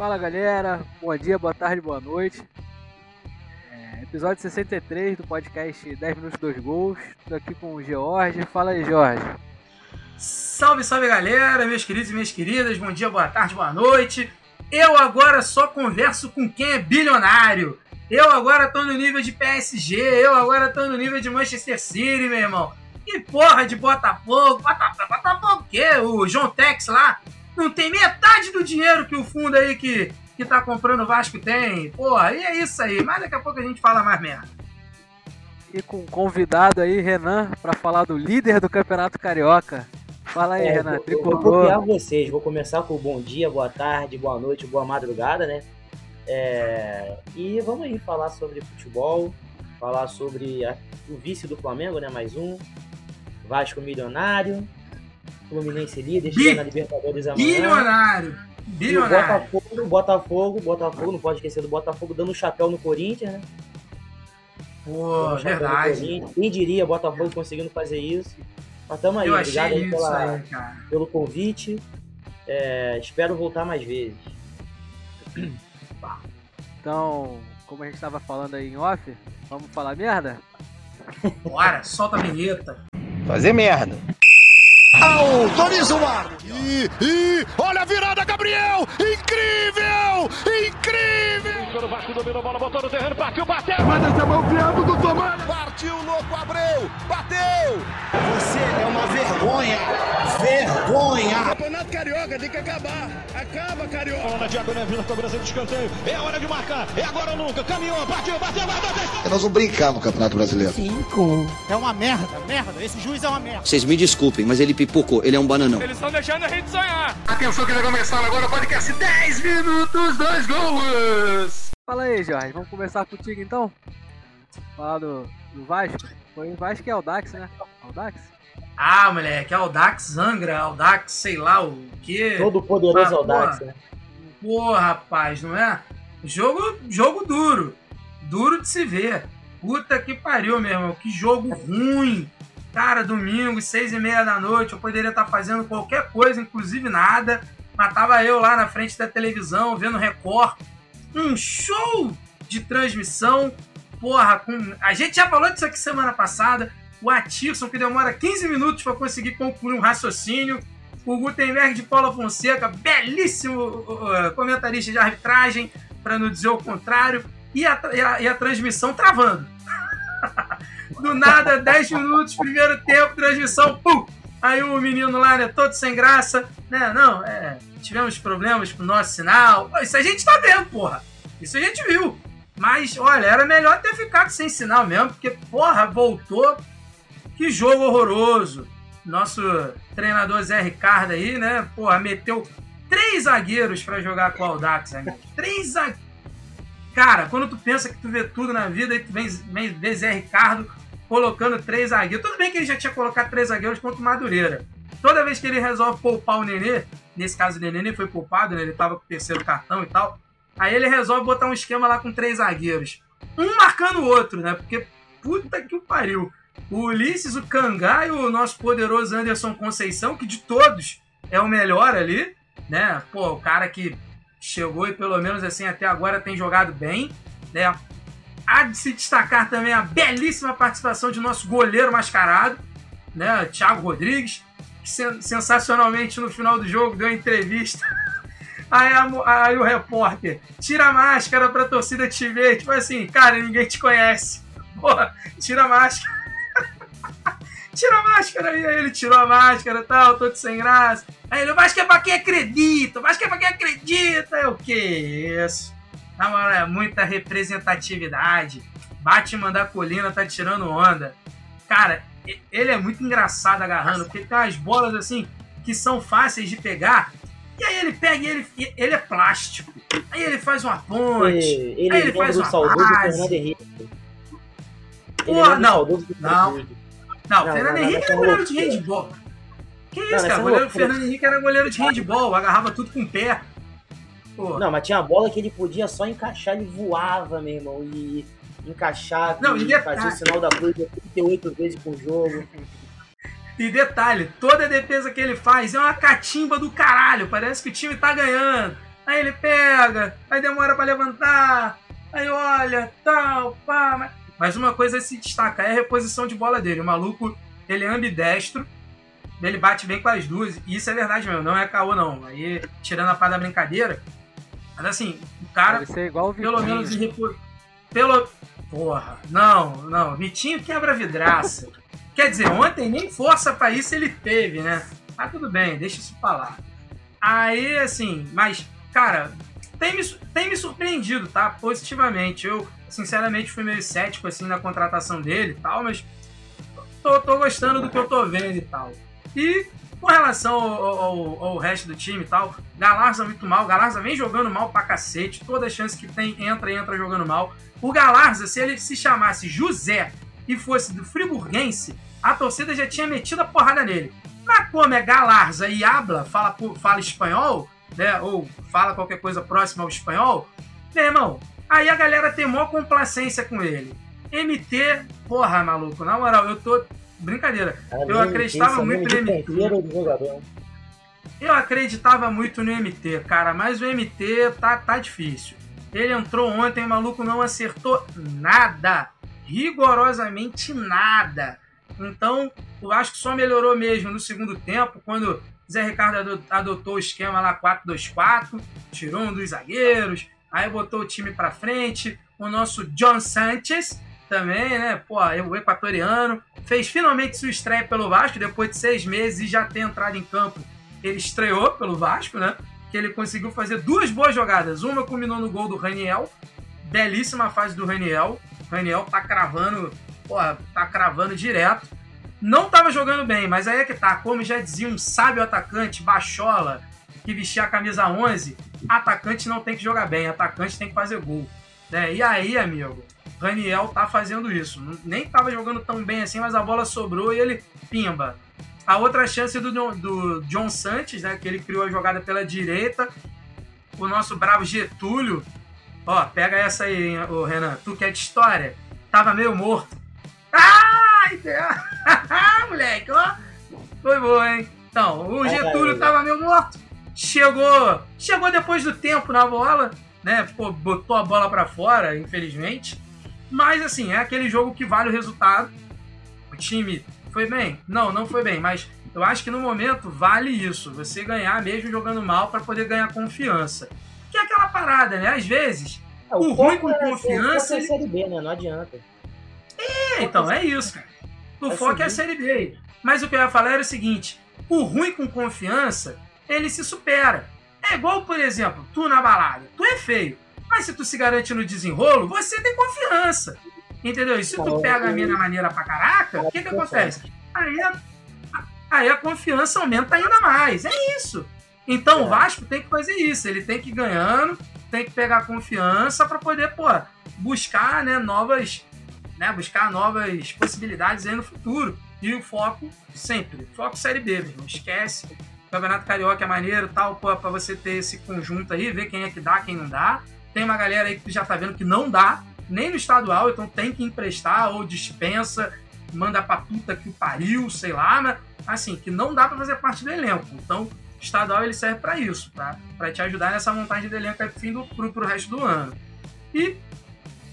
Fala galera, bom dia, boa tarde, boa noite. É, episódio 63 do podcast 10 Minutos 2 Gols. Tô aqui com o George. Fala aí, Jorge. Salve, salve galera, meus queridos e minhas queridas, bom dia, boa tarde, boa noite. Eu agora só converso com quem é bilionário. Eu agora tô no nível de PSG, eu agora tô no nível de Manchester City, meu irmão. Que porra de Botafogo, Botafogo, Botafogo o quê? O João Tex lá não tem metade do dinheiro que o fundo aí que, que tá comprando o Vasco tem. Porra, e é isso aí. Mas daqui a pouco a gente fala mais merda. E com um convidado aí, Renan, para falar do líder do Campeonato Carioca. Fala aí, É, Renan, vou, tricolor. vou copiar vocês. Vou começar com bom dia, boa tarde, boa noite, boa madrugada, né? É, e vamos aí falar sobre futebol, falar sobre a- o vice do Flamengo, né? Mais um. Vasco milionário. Fluminense líder, Bi- chega na Libertadores amanhã. Bilionário. E o Bilionário. Botafogo, Botafogo, Botafogo, não pode esquecer do Botafogo dando chapéu no Corinthians, né? Pô, verdade. Quem diria Botafogo conseguindo fazer isso? Mas tamo aí, Eu obrigado aí isso pela, aí, pelo convite. É, espero voltar mais vezes. Então, como a gente tava falando aí em off, vamos falar merda? Bora, solta a vinheta. Fazer merda. Autoriza o ar. E, e olha a virada, Gabriel! Incrível! Incrível! O Vasco dominou a bola, botou no terreno, partiu, bateu! Partiu, louco, Abreu! Bateu! Você é uma vergonha! Vergonha! Campeonato Carioca tem que acabar! Acaba, Carioca! Bola na diagonal, Vila cobrança de escanteio. É hora de marcar, é agora ou nunca. Caminhou, partiu, bateu, bateu, bateu. Nós vamos brincar no Campeonato Brasileiro. É uma merda, merda. Esse juiz é uma merda. Vocês me desculpem, mas ele pipocou, ele é um bananão. Eles estão deixando a gente sonhar. Atenção que vai começar agora o podcast 10 minutos, dois gols. Fala aí, Jorge, vamos começar contigo então? Falar do, do Vasco. Foi o Vasco e Aldax, né? Aldax? Ah, moleque, Aldax Angra, Aldax, sei lá o quê. Todo poderoso Ah, Audax, porra. né? Pô, rapaz, não é? Jogo, jogo duro. Duro de se ver. Puta que pariu, meu irmão. Que jogo ruim. Cara, domingo, seis e meia da noite, eu poderia estar fazendo qualquer coisa, inclusive nada. Mas tava eu lá na frente da televisão, vendo Record. Um show de transmissão. Porra, com... a gente já falou disso aqui semana passada. O Atirson, que demora 15 minutos para conseguir concluir um raciocínio. O Gutenberg de Paula Fonseca, belíssimo uh, comentarista de arbitragem, para não dizer o contrário. E a, e a- e a transmissão travando. Do nada, 10 minutos, primeiro tempo, transmissão, pum! Aí o menino lá, né, todo sem graça, né? Não, é, tivemos problemas com o nosso sinal. Isso a gente tá vendo, porra. Isso a gente viu. Mas, olha, era melhor ter ficado sem sinal mesmo, porque, porra, voltou. Que jogo horroroso. Nosso treinador Zé Ricardo aí, né? Porra, meteu três zagueiros pra jogar com o Aldax, amigo. Três zagueiros. Cara, quando tu pensa que tu vê tudo na vida, aí tu vem, vem ver Zé Ricardo colocando três zagueiros. Tudo bem que ele já tinha colocado três zagueiros contra o Madureira. Toda vez que ele resolve poupar o Nenê, nesse caso o Nenê nem foi poupado, né? ele tava com o terceiro cartão e tal. Aí ele resolve botar um esquema lá com três zagueiros. Um marcando o outro, né? Porque puta que o pariu. O Ulisses, o Cangá e o nosso poderoso Anderson Conceição, que de todos é o melhor ali, né? Pô, o cara que chegou e pelo menos assim até agora tem jogado bem, né? Há de se destacar também a belíssima participação de nosso goleiro mascarado, né? Thiago Rodrigues, que sen- sensacionalmente no final do jogo deu uma entrevista. Aí, a aí o repórter tira a máscara pra torcida te ver. Tipo assim, cara, ninguém te conhece. Porra, tira a máscara. tira a máscara. E aí ele tirou a máscara e tal, todo sem graça. Aí ele, Vasco é pra quem acredita, Vasco é pra quem acredita. É o que isso? Na moral, é muita representatividade. Batman da colina tá tirando onda. Cara, ele é muito engraçado agarrando, porque tem umas bolas assim que são fáceis de pegar. E aí ele pega e ele, ele é plástico. Aí ele faz uma ponte. Ele, ele Aí ele faz uma saudoso. Fernando Henrique. Ele Porra, não. Não. Não, Não, o Fernando Henrique era não, goleiro de handball. Que isso, Não, cara? O. Fernando Henrique era goleiro de handball, agarrava tudo com o pé. Pô. Não, mas tinha bola que ele podia só encaixar, ele voava, meu irmão. E encaixar, Não, e fazia o sinal da cruz 38 vezes por jogo. E detalhe, toda defesa que ele faz é uma catimba do caralho. Parece que o time tá ganhando. Aí ele pega, aí demora pra levantar, aí olha, tal, pá. Mas, uma coisa se destaca é a reposição de bola dele. O maluco, ele é ambidestro, ele bate bem com as duas. E isso é verdade mesmo, não é caô não. Aí, tirando a parte da brincadeira, mas assim, o cara, o pelo menos em repo... Pelo. Porra, não, não. Vitinho quebra vidraça. Quer dizer, ontem nem força pra isso ele teve, né? Mas tudo bem, deixa isso pra lá. Aí, assim, mas, cara, tem me, tem me surpreendido, tá? Positivamente. Eu, sinceramente, fui meio cético, assim, na contratação dele e tal, mas tô, tô gostando do que eu tô vendo e tal. E com relação ao, ao- ao resto do time e tal, Galarza muito mal. Galarza vem jogando mal pra cacete. Toda chance que tem, entra, entra jogando mal. O Galarza, se ele se chamasse José e fosse do Friburguense, a torcida já tinha metido a porrada nele. Mas como é Galarza e habla, fala, fala espanhol, né? Ou fala qualquer coisa próxima ao espanhol, meu irmão, aí a galera tem maior complacência com ele. MT, porra, maluco, na moral, eu tô. Brincadeira. Eu acreditava muito no MT. Eu acreditava muito no MT, cara, mas o MT tá, tá difícil. Ele entrou ontem, o maluco não acertou nada. Rigorosamente nada. Então, eu acho que só melhorou mesmo no segundo tempo, quando Zé Ricardo ado- adotou o esquema lá 4-2-4, tirou um dos zagueiros, aí botou o time pra frente. O nosso John Sanchez também, né? Pô, o equatoriano, fez finalmente sua estreia pelo Vasco, depois de seis meses e já ter entrado em campo ele estreou pelo Vasco, né? Que ele conseguiu fazer duas boas jogadas. Uma culminou no gol do Raniel. Belíssima fase do Raniel. Raniel tá cravando, porra, tá cravando direto. Não tava jogando bem, mas aí é que tá. Como já dizia um sábio atacante, Bachola, que vestia a camisa 11, atacante não tem que jogar bem, atacante tem que fazer gol. Né? E aí, amigo, Raniel tá fazendo isso. Nem tava jogando tão bem assim, mas a bola sobrou e ele pimba. A outra chance do, do John Santos, né? Que ele criou a jogada pela direita. O nosso bravo Getúlio. Ó, pega essa aí, hein, ô Renan. Tu quer de história? Tava meio morto. Ai, moleque, ó. Foi bom, hein? Então, o Getúlio tava meio morto. Chegou. Chegou depois do tempo na bola, né? Pô, botou a bola pra fora, infelizmente. Mas assim, é aquele jogo que vale o resultado. O time foi bem? Não, não foi bem, mas eu acho que no momento vale isso, você ganhar mesmo jogando mal para poder ganhar confiança. Que é aquela parada, né? Às vezes, É, O foco ruim com é- o confiança, foco é ele- Série B, né? Não adianta. é, então é isso, cara. O Vai foco é a. Série B. Mas o que eu ia falar era o seguinte: o ruim com confiança, ele se supera. É igual, por exemplo, tu na balada. Tu é feio. Mas se tu se garante no desenrolo, você tem confiança. Entendeu? E se tu pega a mina maneira pra caraca, o que que acontece? Aí a, aí a confiança aumenta ainda mais. É isso. Então o Vasco tem que fazer isso. Ele tem que ir ganhando, tem que pegar confiança pra poder, pô, buscar, né, novas, né, buscar novas possibilidades aí no futuro. E o foco sempre, foco Série B, mesmo. Esquece. Campeonato Carioca é maneiro, tal, pô, pra você ter esse conjunto aí, ver quem é que dá, quem não dá. Tem uma galera aí que tu já tá vendo que não dá, nem no estadual, então tem que emprestar ou dispensa, manda pra puta que o pariu, sei lá, mas assim, que não dá pra fazer parte do elenco. Então, o estadual ele serve pra isso, tá? Pra te ajudar nessa montagem do elenco pro, fim do, pro, pro resto do ano. E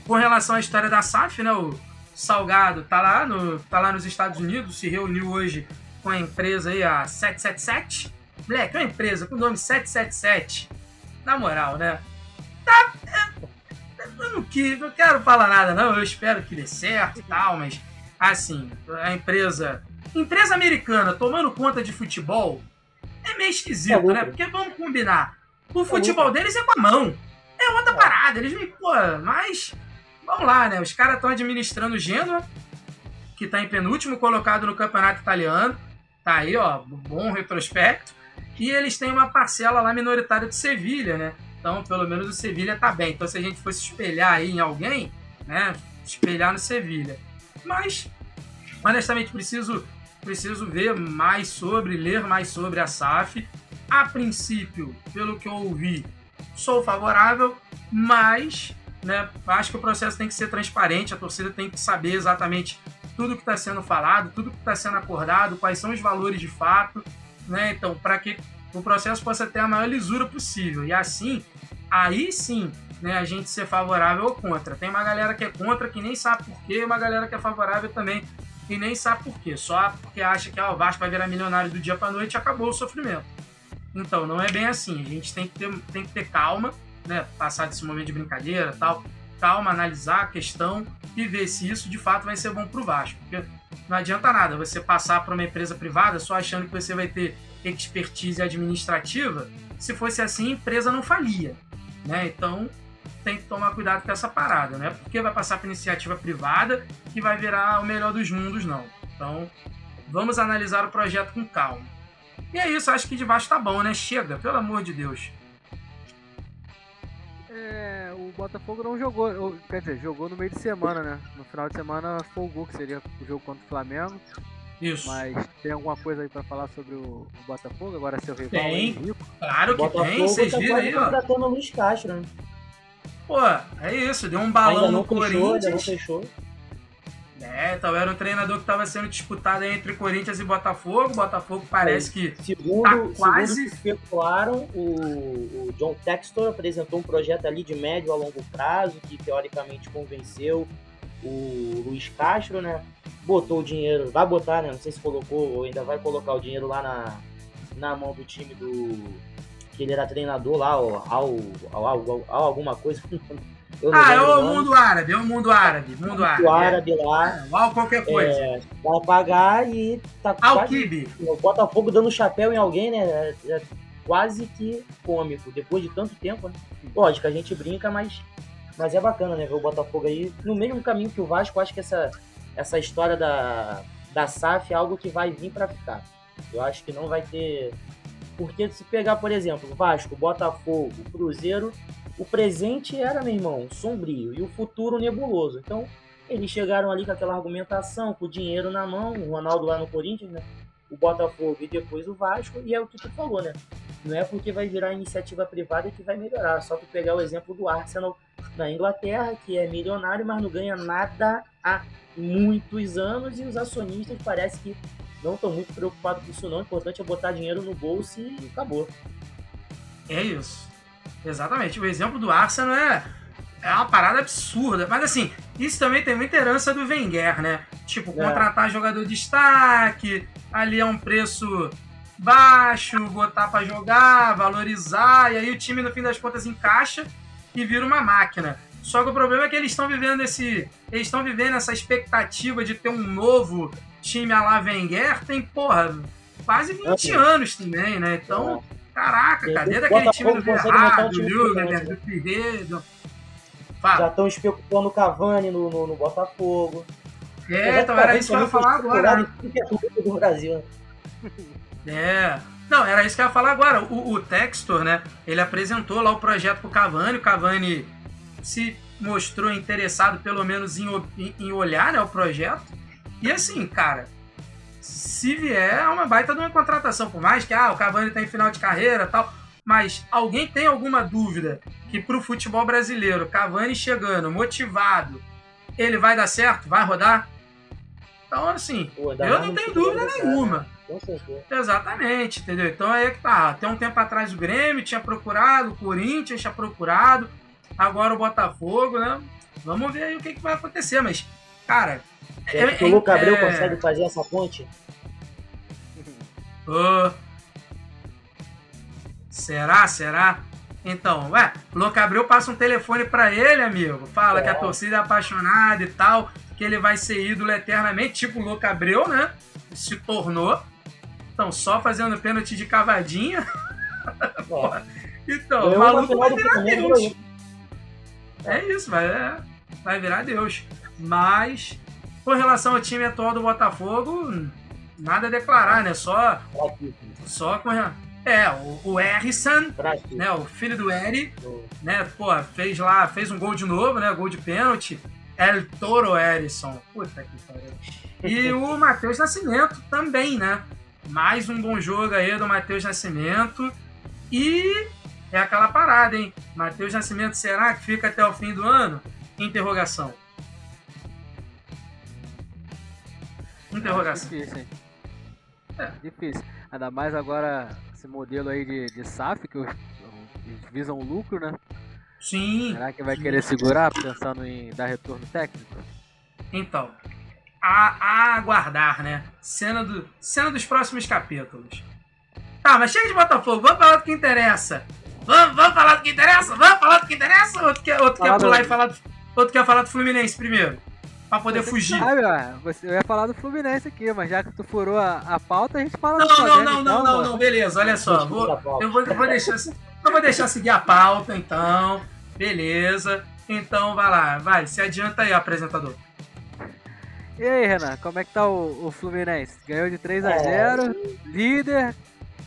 com relação à história da SAF, né? O Salgado tá lá, no, tá lá nos Estados Unidos, se reuniu hoje com a empresa aí, a 777. Moleque, é uma empresa com o nome 777. Na moral, né? Tá. é, Eu não, quis, não quero falar nada, não. Eu espero que dê certo e tal, mas assim, a empresa. Empresa americana tomando conta de futebol é meio esquisito, É né? Porque vamos combinar. O futebol deles é com a mão. É outra parada. Eles me. Pô, mas. Vamos lá, né? Os caras estão administrando o Genoa, que está em penúltimo colocado no campeonato italiano. Tá aí, ó, bom retrospecto. E eles têm uma parcela lá minoritária de Sevilha, né? Então, pelo menos o Sevilha tá bem. Então, se a gente fosse espelhar aí em alguém, né? Espelhar no Sevilha. Mas, honestamente, preciso, preciso ver mais sobre, ler mais sobre a SAF. A princípio, pelo que eu ouvi, sou favorável, mas né, acho que o processo tem que ser transparente, a torcida tem que saber exatamente tudo que está sendo falado, tudo que está sendo acordado, quais são os valores de fato, né? Então, para que o processo possa ter a maior lisura possível. E assim, aí sim, né, a gente ser favorável ou contra. Tem uma galera que é contra que nem sabe por quê, uma galera que é favorável também e nem sabe por quê. Só porque acha que ah, o Vasco vai virar milionário do dia para noite e acabou o sofrimento. Então, não é bem assim. A gente tem que ter, tem que ter calma, né? Passar desse momento de brincadeira tal. Calma, analisar a questão e ver se isso de fato vai ser bom pro Vasco. Porque não adianta nada você passar para uma empresa privada só achando que você vai ter expertise administrativa. Se fosse assim, a empresa não falia. Né? Então, tem que tomar cuidado com essa parada, né? Porque vai passar para iniciativa privada que vai virar o melhor dos mundos, não. Então, vamos analisar o projeto com calma. E é isso, acho que de baixo tá bom, né? Chega, pelo amor de Deus. É, o Botafogo não jogou, ou, quer dizer, jogou no meio de semana, né? No final de semana folgou, que seria o jogo contra o Flamengo. Isso. Mas tem alguma coisa aí pra falar sobre o, Botafogo? Agora seu rival Tem. aí, Rico? Claro que Botafogo tem, vocês tá viram aí, ó. contratando o Luiz Castro, né? Pô, é isso, deu um balão ainda não no fechou, ainda não Corinthians. fechou. É, então era um treinador que estava sendo disputado entre Corinthians e Botafogo. Botafogo parece que Segundo, Tá segundo quase- que especularam, o, o John Textor apresentou um projeto ali de médio a longo prazo, que teoricamente convenceu o Luiz Castro, né? Botou o dinheiro, vai botar, né? Não sei se colocou ou ainda vai colocar o dinheiro lá na, na mão do time do. Que ele era treinador lá, ó, ao, ao, ao, ao alguma coisa. Eu Ah, é o mundo árabe, é o mundo árabe, mundo árabe. O árabe lá É, Uau, qualquer coisa. é, vai pagar e tá Al-Kibi. o Botafogo dando chapéu em alguém, né? É, é quase que cômico, depois de tanto tempo, né? Lógico, a gente brinca, mas, mas é bacana, né? Ver o Botafogo aí no mesmo caminho que o Vasco. Acho que essa, essa história da, da SAF é algo que vai vir pra ficar. Eu acho que não vai ter. Porque se pegar, por exemplo, Vasco, Botafogo, Cruzeiro, o presente era, meu irmão, sombrio e o futuro nebuloso. Então, eles chegaram ali com aquela argumentação, com o dinheiro na mão, o Ronaldo lá no Corinthians, né? O Botafogo e depois o Vasco, e é o que tu falou, né? Não é porque vai virar iniciativa privada que vai melhorar. Só tu pegar o exemplo do Arsenal na Inglaterra, que é milionário, mas não ganha nada há muitos anos, e os acionistas parece que não estão muito preocupados com isso não. O importante é botar dinheiro no bolso e acabou. É isso. Exatamente. O exemplo do Arsenal é, é uma parada absurda. Mas assim, isso também tem muita herança do Wenger, né? Tipo, É. contratar jogador de destaque, ali é um preço baixo, botar pra jogar, valorizar, e aí o time no fim das contas encaixa e vira uma máquina. Só que o problema é que eles estão vivendo esse. Eles estão vivendo essa expectativa de ter um novo time a la Wenger, tem, porra, quase 20 anos também, né? Então, caraca, Tem- cara, tem desde aquele time do Verrado, do time Lugner, diferente, do Pirredo. Já estão especulando o Cavani no, no, no Botafogo. É, então era isso que eu ia falar agora. né? agora. do Brasil. É. Não, era isso que eu ia falar agora. O, o Textor, né? Ele apresentou lá o projeto pro Cavani. O Cavani se mostrou interessado, pelo menos, em, o- em- olhar né, o projeto. E assim, cara, se vier, é uma baita de uma contratação. Por mais que ah, o Cavani tá em final de carreira tal. Mas alguém tem alguma dúvida que pro futebol brasileiro, Cavani chegando, motivado, ele vai dar certo? Vai rodar? Então, assim, Pô, eu não tenho dúvida nenhuma. né? Com certeza. Exatamente, entendeu? Então aí é que tá. Até um tempo atrás o Grêmio tinha procurado, o Corinthians tinha procurado, agora o Botafogo, né? Vamos ver aí o que, que vai acontecer, mas, cara. Será que o Lucas Abreu é- consegue fazer essa ponte? Ô. Será? Será? Então, ué, o Louco Abreu passa um telefone pra ele, amigo. Fala É. que a torcida é apaixonada e tal, que ele vai ser ídolo eternamente, tipo o Louco Abreu, né? Se tornou. Então, só fazendo pênalti de cavadinha. Ó, Então, o ganhou maluco vai virar Deus. É isso, vai, é, vai virar Deus. Mas, com relação ao time atual do Botafogo, nada a declarar, né? Só, só com. É, o, o né? O filho do Eri, né? Pô, fez lá, fez um gol de novo, né? Gol de pênalti. El Toro Erisson. Puta que pariu. E o Matheus Nascimento também, né? Mais um bom jogo aí do Matheus Nascimento. E é aquela parada, hein? Matheus Nascimento, será que fica até o fim do ano? Interrogação. Interrogação. Difícil, hein? É. Difícil. Ainda mais agora esse modelo aí de, de SAF, que visam lucro, né? Sim. Será que vai querer segurar pensando em dar retorno técnico? Então, a, a aguardar, né? Cena, do, cena dos próximos capítulos. Tá, mas chega de Botafogo, vamos falar do que interessa. Vamos, vamos falar do que interessa? Vamos falar do que interessa? Outro quer, outro quer pular do- e falar do, outro quer falar do Fluminense primeiro? Pra poder Você fugir. Sabe, ó, você, eu ia falar do Fluminense aqui, mas já que tu furou a, a pauta, a gente fala Não, do não, Flamengo, não, não, então, não, não, beleza, olha só. Vou, eu, vou, eu, vou deixar, eu vou deixar seguir a pauta, então. Beleza. Então vai lá, vai, se adianta aí, apresentador. E aí, Renan, como é que tá o, o Fluminense? Ganhou de 3 a É. 0 líder.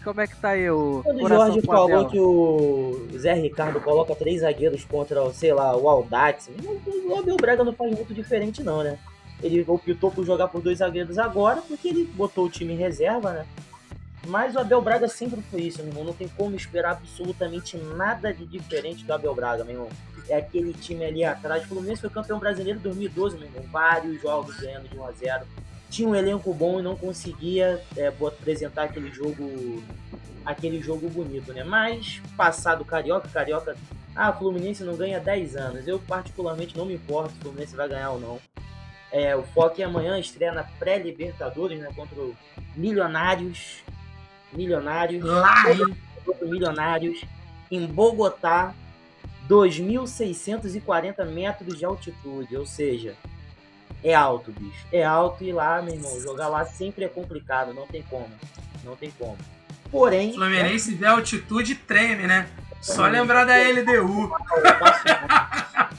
Como é que tá aí o Quando o Jorge falou que o Zé Ricardo coloca três zagueiros contra, sei lá, o Aldax, o Abel Braga não faz muito diferente não, né? Ele optou por jogar por dois zagueiros agora porque ele botou o time em reserva, né? Mas o Abel Braga sempre foi isso, meu irmão. Não tem como esperar absolutamente nada de diferente do Abel Braga, meu irmão. É aquele time ali atrás. O Fluminense foi campeão brasileiro em 2012, meu irmão. Vários jogos ganhando de 1 a 0 Tinha um elenco bom e não conseguia é, apresentar aquele jogo aquele jogo bonito, né? Mas passado Carioca, Carioca, ah, Fluminense não ganha há 10 anos. Eu particularmente não me importo se o Fluminense vai ganhar ou não. É, o foco é amanhã, estreia na pré-Libertadores, né? Contra o Milionários. Milionários. O Milionários. Em Bogotá, 2.640 metros de altitude. Ou seja, é alto, bicho. É alto e lá, meu irmão, jogar lá sempre é complicado. Não tem como. Não tem como. Porém, Fluminense vê a altitude treme, né? Só lembrar da LDU. Eu passo mal.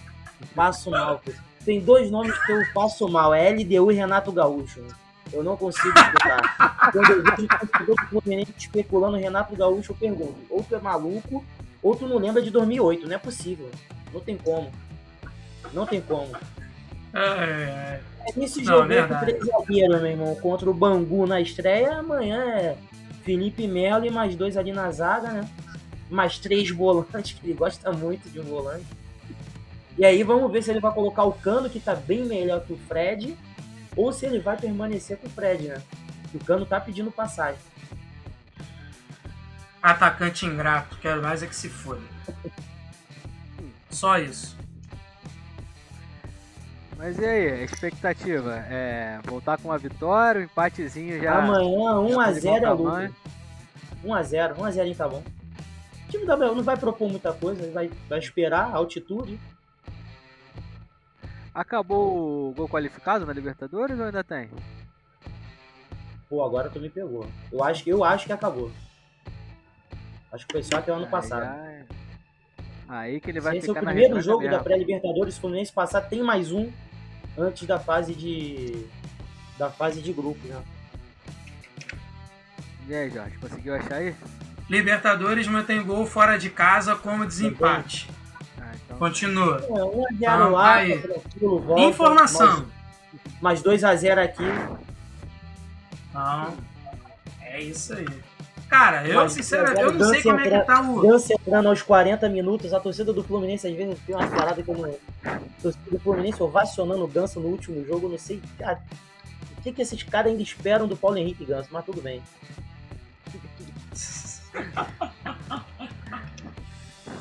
Eu passo mal. pô. Tem dois nomes que eu passo mal: é LDU e Renato Gaúcho. Eu não consigo escutar. Quando eu vejo do Fluminense especulando Renato Gaúcho, eu pergunto: ou tu é maluco, ou tu não lembra de 2008. Não é possível. Não tem como. Não tem como. É, É Esse Não, jogo verdade. três zagueiros, meu irmão, contra o Bangu na estreia, amanhã é Felipe Melo e mais dois ali na zaga, né? Mais três volantes, que ele gosta muito de um volante. E aí vamos ver se ele vai colocar o Cano, que tá bem melhor que o Fred, ou se ele vai permanecer com o Fred, né? O Cano tá pedindo passagem. atacante ingrato, quero mais é que se foda. Só isso. Mas e aí, a expectativa? É voltar com uma vitória, um empatezinho já. Amanhã, 1x0 é lucro. tamanho. 1x0, 1x0 tá bom. O time da não vai propor muita coisa, vai, vai esperar a altitude. Acabou o gol qualificado na Libertadores ou ainda tem? Pô, agora tu me pegou. Eu acho, eu acho que acabou. Acho que foi só até o ano Aí passado. é- Aí que ele vai esse é o ficar primeiro jogo da pré-Libertadores, se o Fluminense passar, tem mais um antes da fase de. da fase de grupo, né? E aí, Jorge, conseguiu achar aí? Libertadores mantém gol fora de casa como desempate. Ah, então. Continua. É, 1x0 Ah, lá, aí. tá tranquilo, volta. Informação. Mais, mais 2x0 aqui. Não. É isso aí. Cara, eu Mas, eu não sei como é que entra- tá o. Ganso entrando aos 40 minutos, a torcida do Fluminense às vezes tem umas paradas como. A torcida do Fluminense ovacionando o Ganso no último jogo, não sei, cara. O que, que esses caras ainda esperam do Paulo Henrique Ganso, mas tudo bem.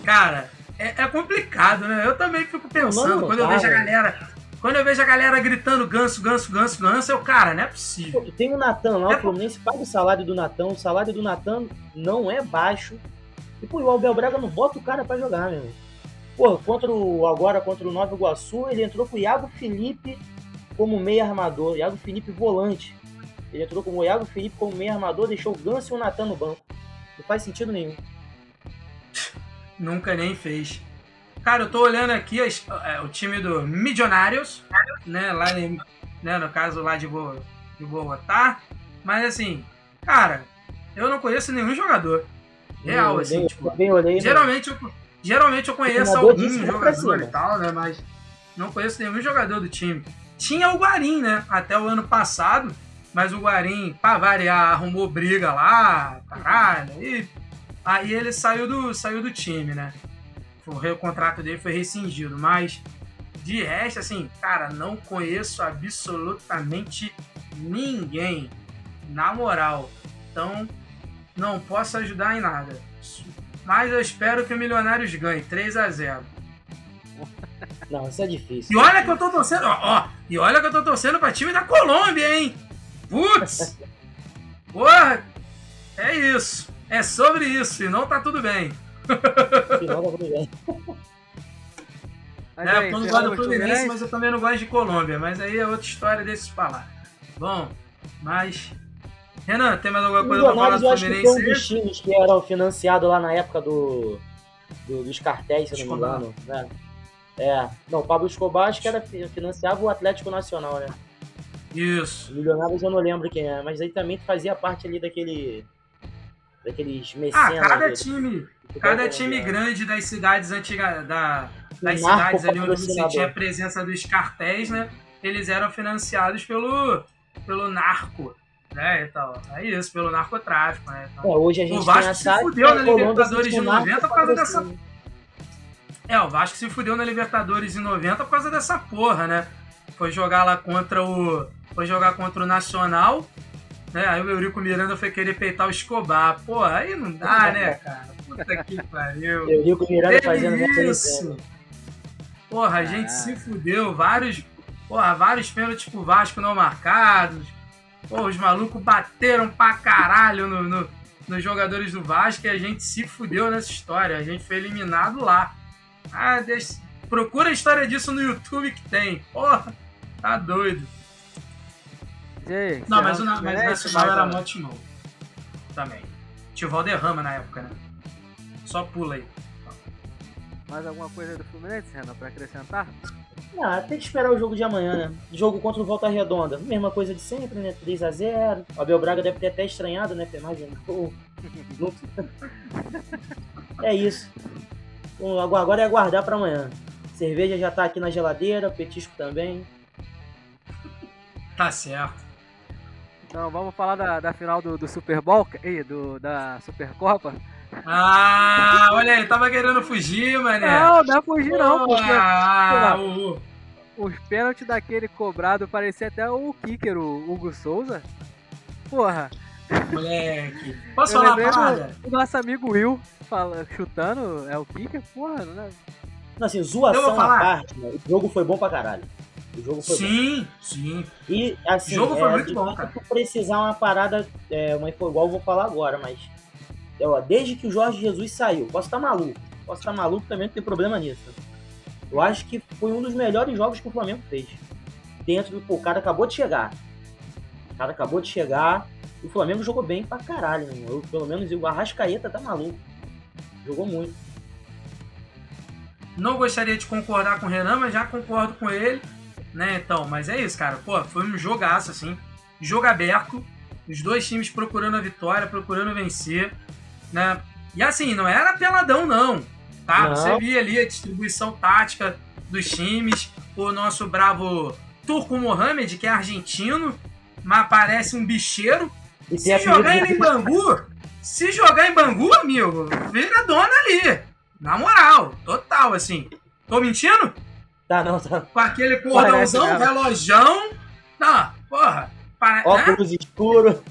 Cara, é, é complicado, né? Eu também fico pensando, Mano, quando eu cara. vejo a galera. Quando eu vejo a galera gritando ganso, ganso, ganso, ganso, eu, cara, não é possível. Pô, tem o Natan lá, É, o Fluminense paga o salário do Natan, o salário do Natan não é baixo. E pô, o Abel Braga não bota o cara pra jogar, meu. Pô, contra o, agora contra o Nova Iguaçu, ele entrou com o Iago Felipe como meio armador, Iago Felipe volante. Ele entrou como o Iago Felipe como meio armador, deixou o Ganso e o Natan no banco. Não faz sentido nenhum. Nunca nem fez. Cara, eu tô olhando aqui as- é, o time do Milionários, né? Lá em- né, no caso lá de, Bo, de Bogotá. Mas assim, cara, eu não conheço nenhum jogador. Real, Eu assim, tipo. olhei, né? Geralmente eu, geralmente eu conheço treinador algum disse que vai jogador pra e tal, né? Mas não conheço nenhum jogador do time. Tinha o Guarim, né? Até o ano passado. Mas o Guarim, pra variar, arrumou briga lá, caralho. E aí ele saiu do, saiu do time, né? O contrato dele foi rescindido. Mas de resto, assim, cara, não conheço absolutamente ninguém. Na moral. Então, não posso ajudar em nada. Mas eu espero que o Milionários ganhe 3 a 0 Não, isso é difícil. E olha que eu tô torcendo, ó, ó, e olha que eu tô torcendo pra time da Colômbia, hein? Putz! Porra! É isso. É sobre isso, e não tá tudo bem. Final bem. Mas É, aí, eu não gosto ama do Fluminense, Fluminense? mas eu também não gosto de Colômbia. Mas aí é outra história desses lá. Bom, mas. Renan, tem mais alguma coisa pra falar do eu acho que foi um Fluminense? dos times que eram financiados lá na época do, do- dos cartéis, se eu não me engano. Né? É. Não, o Pablo Escobar acho que era, financiava o Atlético Nacional, né? Isso. Milionários eu não lembro quem é, mas aí também fazia parte ali daquele. Daqueles Ah, mecenas. cada do- time. Cada time grande das cidades antigas. Da, das cidades ali onde você tinha a presença dos cartéis, né? Eles eram financiados pelo, pelo narco. Né, então, é isso, pelo narcotráfico, né? Então, É, hoje a gente O Vasco se fudeu na Libertadores de tinha um 90 por causa dessa-. É, o Vasco se fudeu na Libertadores em 90 por causa dessa porra, né? Foi jogar lá contra o. Foi jogar contra o Nacional, né? Aí o Eurico Miranda foi querer peitar o Escobar. Pô, aí não dá, né, cara? Puta que pariu. Eu digo o Miranda Teve fazendo isso. Porra, a gente Ah. se fudeu. Vários. Porra, vários pênaltis pro Vasco não marcados. Pô, os malucos bateram pra caralho no, no- nos jogadores do Vasco e a gente se fudeu nessa história. A gente foi eliminado lá. Ah, deixa... Procura a história disso no YouTube que tem. Porra, tá doido. Aí, Não, mas o, mas? Nacional era mó timão. Também. Tinha o Valderrama na época, né? Só pula aí. Mais alguma coisa do Fluminense, Renan, pra acrescentar? Ah, tem que esperar o jogo de amanhã, né? Jogo contra o Volta Redonda. Mesma coisa de sempre, né? 3x0. O Abel Braga deve ter até estranhado, né? Ter mais um gol. Não- é isso. Bom, agora agora é aguardar pra amanhã. Cerveja já tá aqui na geladeira, petisco também. Tá certo. Então vamos falar da, da final do, do Super Bowl, ei, do, da Supercopa. Ah, olha aí, tava querendo fugir, mané. Não, não é fugir não, porque Ah, o- os pênaltis daquele cobrado parecia até o kicker, o Hugo Souza. Porra, moleque. Posso eu falar uma parada? do nosso amigo Will fala, chutando, é o kicker? Porra, não é? Não, assim, zoação à parte, né? o jogo foi bom pra caralho. O jogo foi bom. Sim, sim. E assim, O jogo foi é, muito bom, cara. tu precisar uma parada, é, uma igual eu vou falar agora, mas é, ó, desde que o Jorge Jesus saiu, posso estar maluco, posso estar maluco também, não tem problema nisso. Eu acho que foi um dos melhores jogos que o Flamengo fez. Dentro do. Pô, o cara acabou de chegar. O cara acabou de chegar. E o Flamengo jogou bem pra caralho, meu irmão. Eu, pelo menos o Arrascaeta tá maluco. Jogou muito. Não gostaria de concordar com o Renan, mas já concordo com ele, né? Então, mas é isso, cara. Pô, foi um jogaço, assim. Jogo aberto. Os dois times procurando a vitória, procurando vencer, né? E assim, não era peladão, não. Tá? Não. Você via ali a distribuição tática dos times. O nosso bravo Turco Mohamed, que é argentino, mas parece um bicheiro. E Se jogar ele em Bangu, se jogar em Bangu, amigo, vira dona ali. Na moral, total, assim. Tô mentindo? Tá, não, tá. Com aquele cordãozão, Parece relojão. Não, porra. Para, né? Óculos escuro.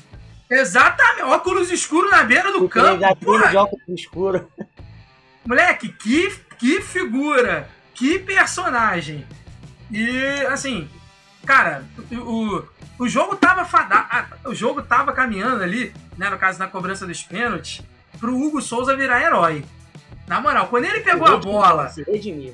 Exatamente, óculos escuros na beira do campo. Porra, de óculos escuro. moleque, que, que figura, que personagem. E, assim, cara, o, o jogo tava fadado, o jogo tava caminhando ali, né, no caso na cobrança dos pênaltis, pro Hugo Souza virar herói. Na moral, quando ele pegou a bola, Se redimir.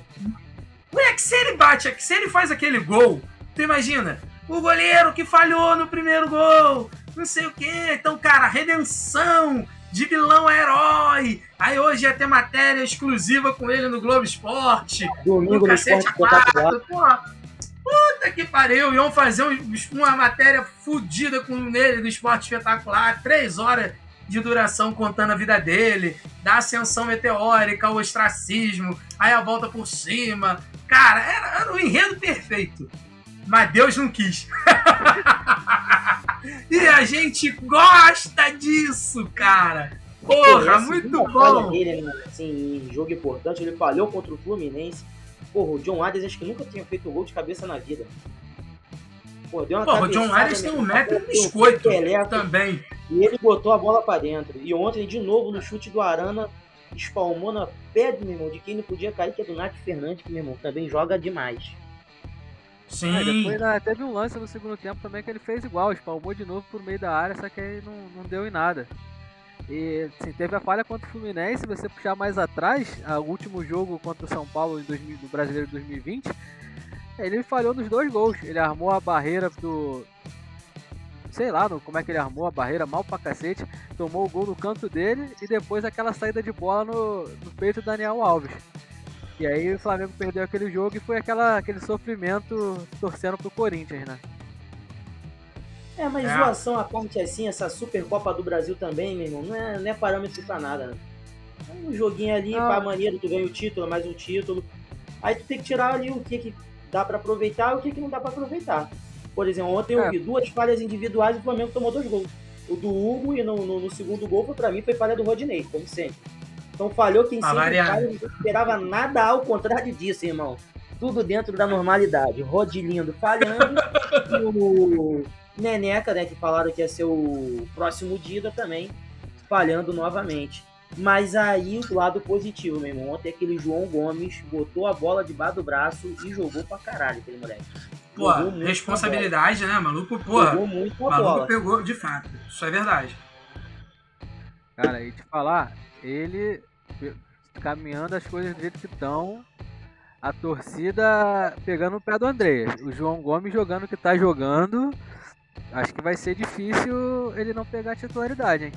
Moleque, se ele bate, se ele faz aquele gol, tu imagina, o goleiro que falhou no primeiro gol, não sei o que. Então, cara, redenção de vilão a herói. Aí hoje ia ter matéria exclusiva com ele no Globo Esporte. Domingo No no cacete Esporte a Espetacular. quatro, porra. Puta que pariu, iam fazer um- uma matéria fodida com ele do esporte espetacular, três horas de duração contando a vida dele, da ascensão meteórica, ao ostracismo, aí a volta por cima. Cara, era, era um enredo perfeito. Mas Deus não quis. e a gente gosta disso, cara. Porra, Essa muito falha bom. Dele, né, assim, em jogo importante, ele falhou contra o Fluminense. Porra, o John Adams acho que nunca tinha feito um gol de cabeça na vida. Pô, deu uma Porra, o John Arias tem um metro e um bateu biscoito também. E ele botou a bola pra dentro. E ontem, de novo, no chute do Arana, espalmou na pé, meu irmão, de quem não podia cair, que é do Nath Fernandes, que, meu irmão, também joga demais. Sim. É, depois né, teve um lance no segundo tempo também que ele fez igual, espalmou de novo por meio da área, só que aí não, não deu em nada. E assim, teve a falha contra o Fluminense, se você puxar mais atrás, o último jogo contra o São Paulo em 2000, no Brasileiro de 2020, ele falhou nos dois gols. Ele armou a barreira do. Sei lá no, como é que ele armou a barreira, mal pra cacete. Tomou o gol no canto dele e depois aquela saída de bola no, no peito do Daniel Alves. E aí o Flamengo perdeu aquele jogo e foi aquela, aquele sofrimento torcendo pro Corinthians, né? É, mas É. zoação à parte assim, essa Supercopa do Brasil também, meu irmão, não é, não é parâmetro pra nada, né? É um joguinho ali, Não. pra maneira, tu ganha o título, mais um título. Aí tu tem que tirar ali o que, que dá pra aproveitar e o que, que não dá pra aproveitar. Por exemplo, ontem eu É. vi duas falhas individuais e o Flamengo tomou dois gols. O do Hugo e no, no- no segundo gol, foi, pra mim, foi falha do Rodinei, como sempre. Então falhou quem sempre falha, ninguém esperava nada ao contrário disso, irmão. Tudo dentro da normalidade. Rodilindo falhando e o Neneca, né, que falaram que ia ser o próximo Dida também, falhando novamente. Mas aí o lado positivo, meu irmão. Ontem aquele João Gomes botou a bola debaixo do braço e jogou pra caralho aquele moleque. Pô, responsabilidade, né, maluco? Porra, Jogou muito maluco bola. pegou, de fato. Isso é verdade. Cara, e te falar, ele caminhando as coisas do jeito que estão, a torcida pegando o pé do André. O João Gomes jogando o que tá jogando, acho que vai ser difícil ele não pegar a titularidade, hein?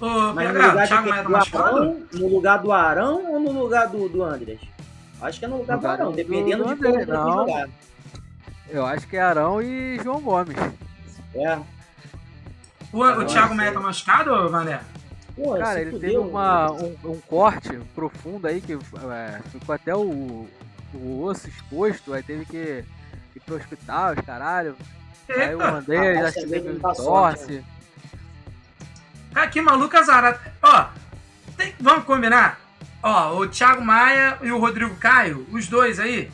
Ô, Mas no lugar, Thiago Maia tá do? Arão, no lugar do Arão ou no lugar do, do Andres? Acho que é no lugar do lugar Arão, do- dependendo do de André, como ele não. jogar. Eu acho que é Arão e João Gomes. É. O, o Thiago Maia tá machucado, Mané? Pô, Cara, ele teve uma, né? um, um corte profundo aí que é, ficou até o, o osso exposto, aí teve que ir pro hospital, os caralho. Aí o Eita, André rapaz, acho que também teve torce. cara, que maluco azarado. Ó, tem- vamos combinar? Ó, o Thiago Maia e o Rodrigo Caio, os dois aí.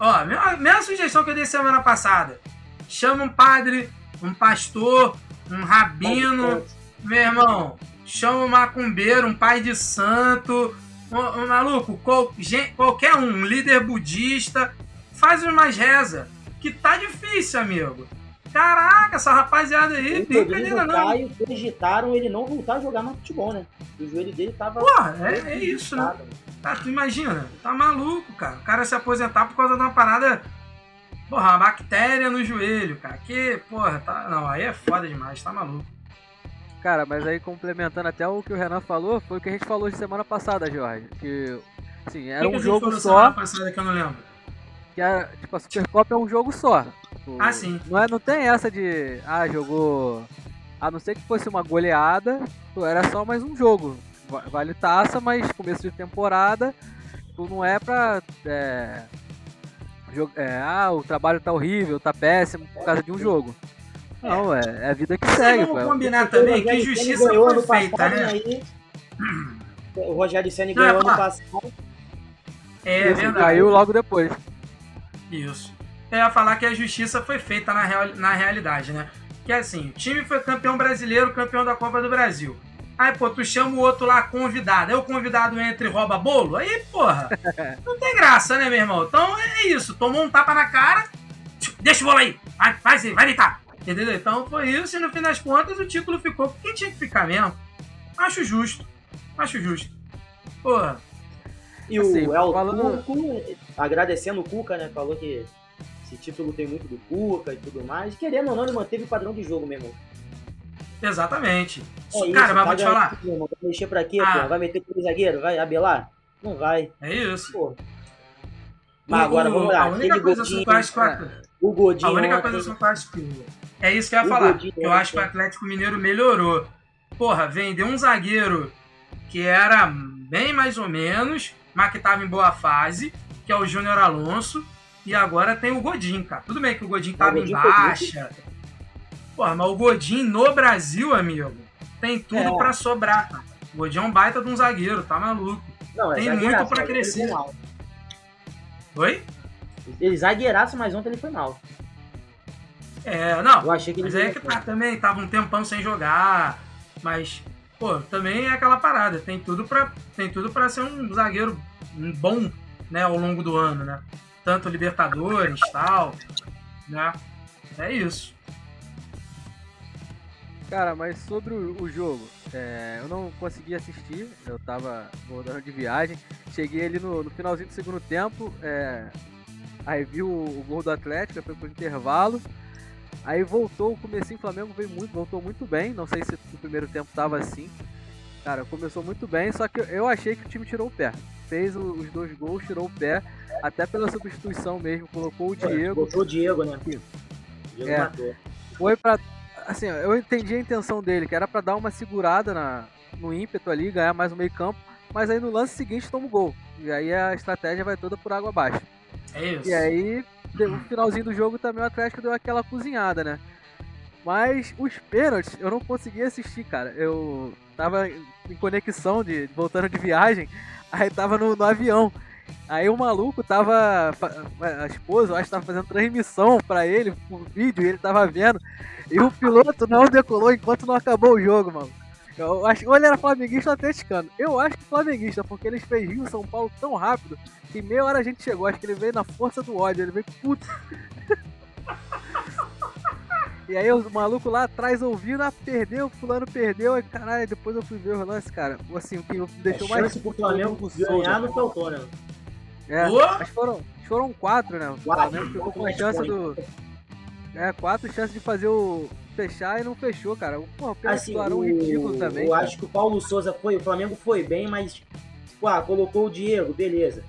Ó, mesma, mesma sugestão que eu dei semana passada. Chama um padre, um pastor, um rabino, meu irmão. Chama um macumbeiro, um pai de santo, um, um maluco, qual- gen- qualquer um, um líder budista. Faz umas reza. Que tá difícil, amigo. Caraca, essa rapaziada aí, Rodrigo não. Caio cogitaram ele não voltar a jogar mais futebol, né? O joelho dele tava. Porra, é, é isso, né? Tá, tu imagina, tá maluco, cara. O cara se aposentar por causa de uma parada. Porra, uma bactéria no joelho, cara. Que, porra, tá. Não, aí é foda demais, tá maluco. Cara, mas aí complementando até o que o Renan falou, foi o que a gente falou de semana passada, Jorge. Que, assim, era O que que um gente jogo só, semana passada que eu não lembro. que era, tipo, a Supercopa é um jogo só. Tipo, Ah, sim. Não, é, não tem essa de, ah, jogou... A não ser que fosse uma goleada, era só mais um jogo. Va- Vale taça, mas começo de temporada, tipo, não é pra... É, é, ah, o trabalho tá horrível, tá péssimo por causa de um jogo. Não, é, é a vida que segue, Vamos pô. combinar também que Rogério Ceni justiça ganhou foi feita, passado, né? aí- O Rogério Senna é ganhou ano falar. passado. É Isso, verdade. Caiu logo depois. Isso. Eu ia falar que a justiça foi feita na, real, na realidade, né? Que assim, o time foi campeão brasileiro, campeão da Copa do Brasil. Aí, pô, tu chama o outro lá convidado. Aí o convidado entra e rouba bolo. Aí, porra, não tem graça, né, meu irmão? Então é isso. Tomou um tapa na cara, deixa o bolo aí. Vai, faz aí, vai deitar. Entendeu? Então foi isso e no fim das contas o título ficou com quem tinha que ficar mesmo. Acho justo. Acho justo. Porra. E Assim, o El falando- agradecendo o Cuca, né? Falou que esse título tem muito do Cuca e tudo mais. Querendo ou não, ele manteve o padrão de jogo, meu irmão. Exatamente. É isso, cara, mas tá vou te falar. irmão. Vai mexer pra quê, Ah. pô? Vai meter três zagueiro? Vai abelar? Não vai, É isso. pô. Mas agora O- vamos lá. A única coisa Godinho, que o- Godinho A única coisa que. É isso que eu ia falar. Godinho Eu acho que o Atlético Mineiro melhorou. Porra, vendeu um zagueiro que era bem mais ou menos, mas que tava em boa fase, que é o Júnior Alonso. E agora tem o Godin, cara. Tudo bem que o Godin tava em Godin foi baixa. Porra, mas o Godin no Brasil, amigo, tem tudo É. pra sobrar, cara. O Godin é um baita de um zagueiro, tá maluco. Não, é tem muito pra mas crescer. Ele. Oi? ele zagueiraço, mas ontem ele foi mal. É, não. Eu achei que ele Mas é que tá também, tava um tempão sem jogar. Mas, pô, também é aquela parada. Tem tudo pra, tem tudo pra ser um zagueiro bom, né, ao longo do ano, né? Tanto Libertadores tal, né? É isso. Cara, mas sobre o, o jogo, é, eu não consegui assistir, eu tava voltando de viagem. Cheguei ali no, no finalzinho do segundo tempo, é, aí vi o, o gol do Atlético, foi pro intervalo. Aí voltou o comecinho, o Flamengo veio muito, voltou muito bem. Não sei se no primeiro tempo tava assim. Cara, começou muito bem, só que eu achei que o time tirou o pé. Fez os dois gols, tirou o pé, até pela substituição mesmo, colocou o Diego. Botou o Diego, né? Aqui. Diego É. matou. Foi pra. Assim, eu entendi a intenção dele, que era pra dar uma segurada na, no ímpeto ali, ganhar mais o meio campo. Mas aí no lance seguinte toma o gol. E aí a estratégia vai toda por água abaixo. É isso. E aí, no finalzinho do jogo também o Atlético deu aquela cozinhada, né? Mas os pênaltis eu não consegui assistir, cara. Eu tava em conexão de voltando de viagem, aí tava no, no avião. Aí o maluco tava. A esposa, eu acho que tava fazendo transmissão pra ele, por vídeo, e ele tava vendo. E o piloto não decolou enquanto não acabou o jogo, mano. Eu acho, ou ele era flamenguista ou atleticano. Eu acho que flamenguista, porque eles fez Rio São Paulo tão rápido que meia hora a gente chegou. Acho que ele veio na força do ódio, ele veio puto. E aí o maluco lá atrás ouvindo, ah, perdeu, fulano perdeu, aí caralho, depois eu fui ver o lance, cara. Assim, o que deixou A mais chance pro Flamengo ganhar não faltou, né? É, que foram, acho que foram quatro, né? O Quatro, Flamengo ficou com a quatro chance do. É, quatro chances de fazer o. fechar e não fechou, cara. Pênalti Assim, do Arão o, ridículo também. eu cara. acho que o Paulo Souza foi, o Flamengo foi bem, mas, tipo, ah, colocou o Diego, beleza.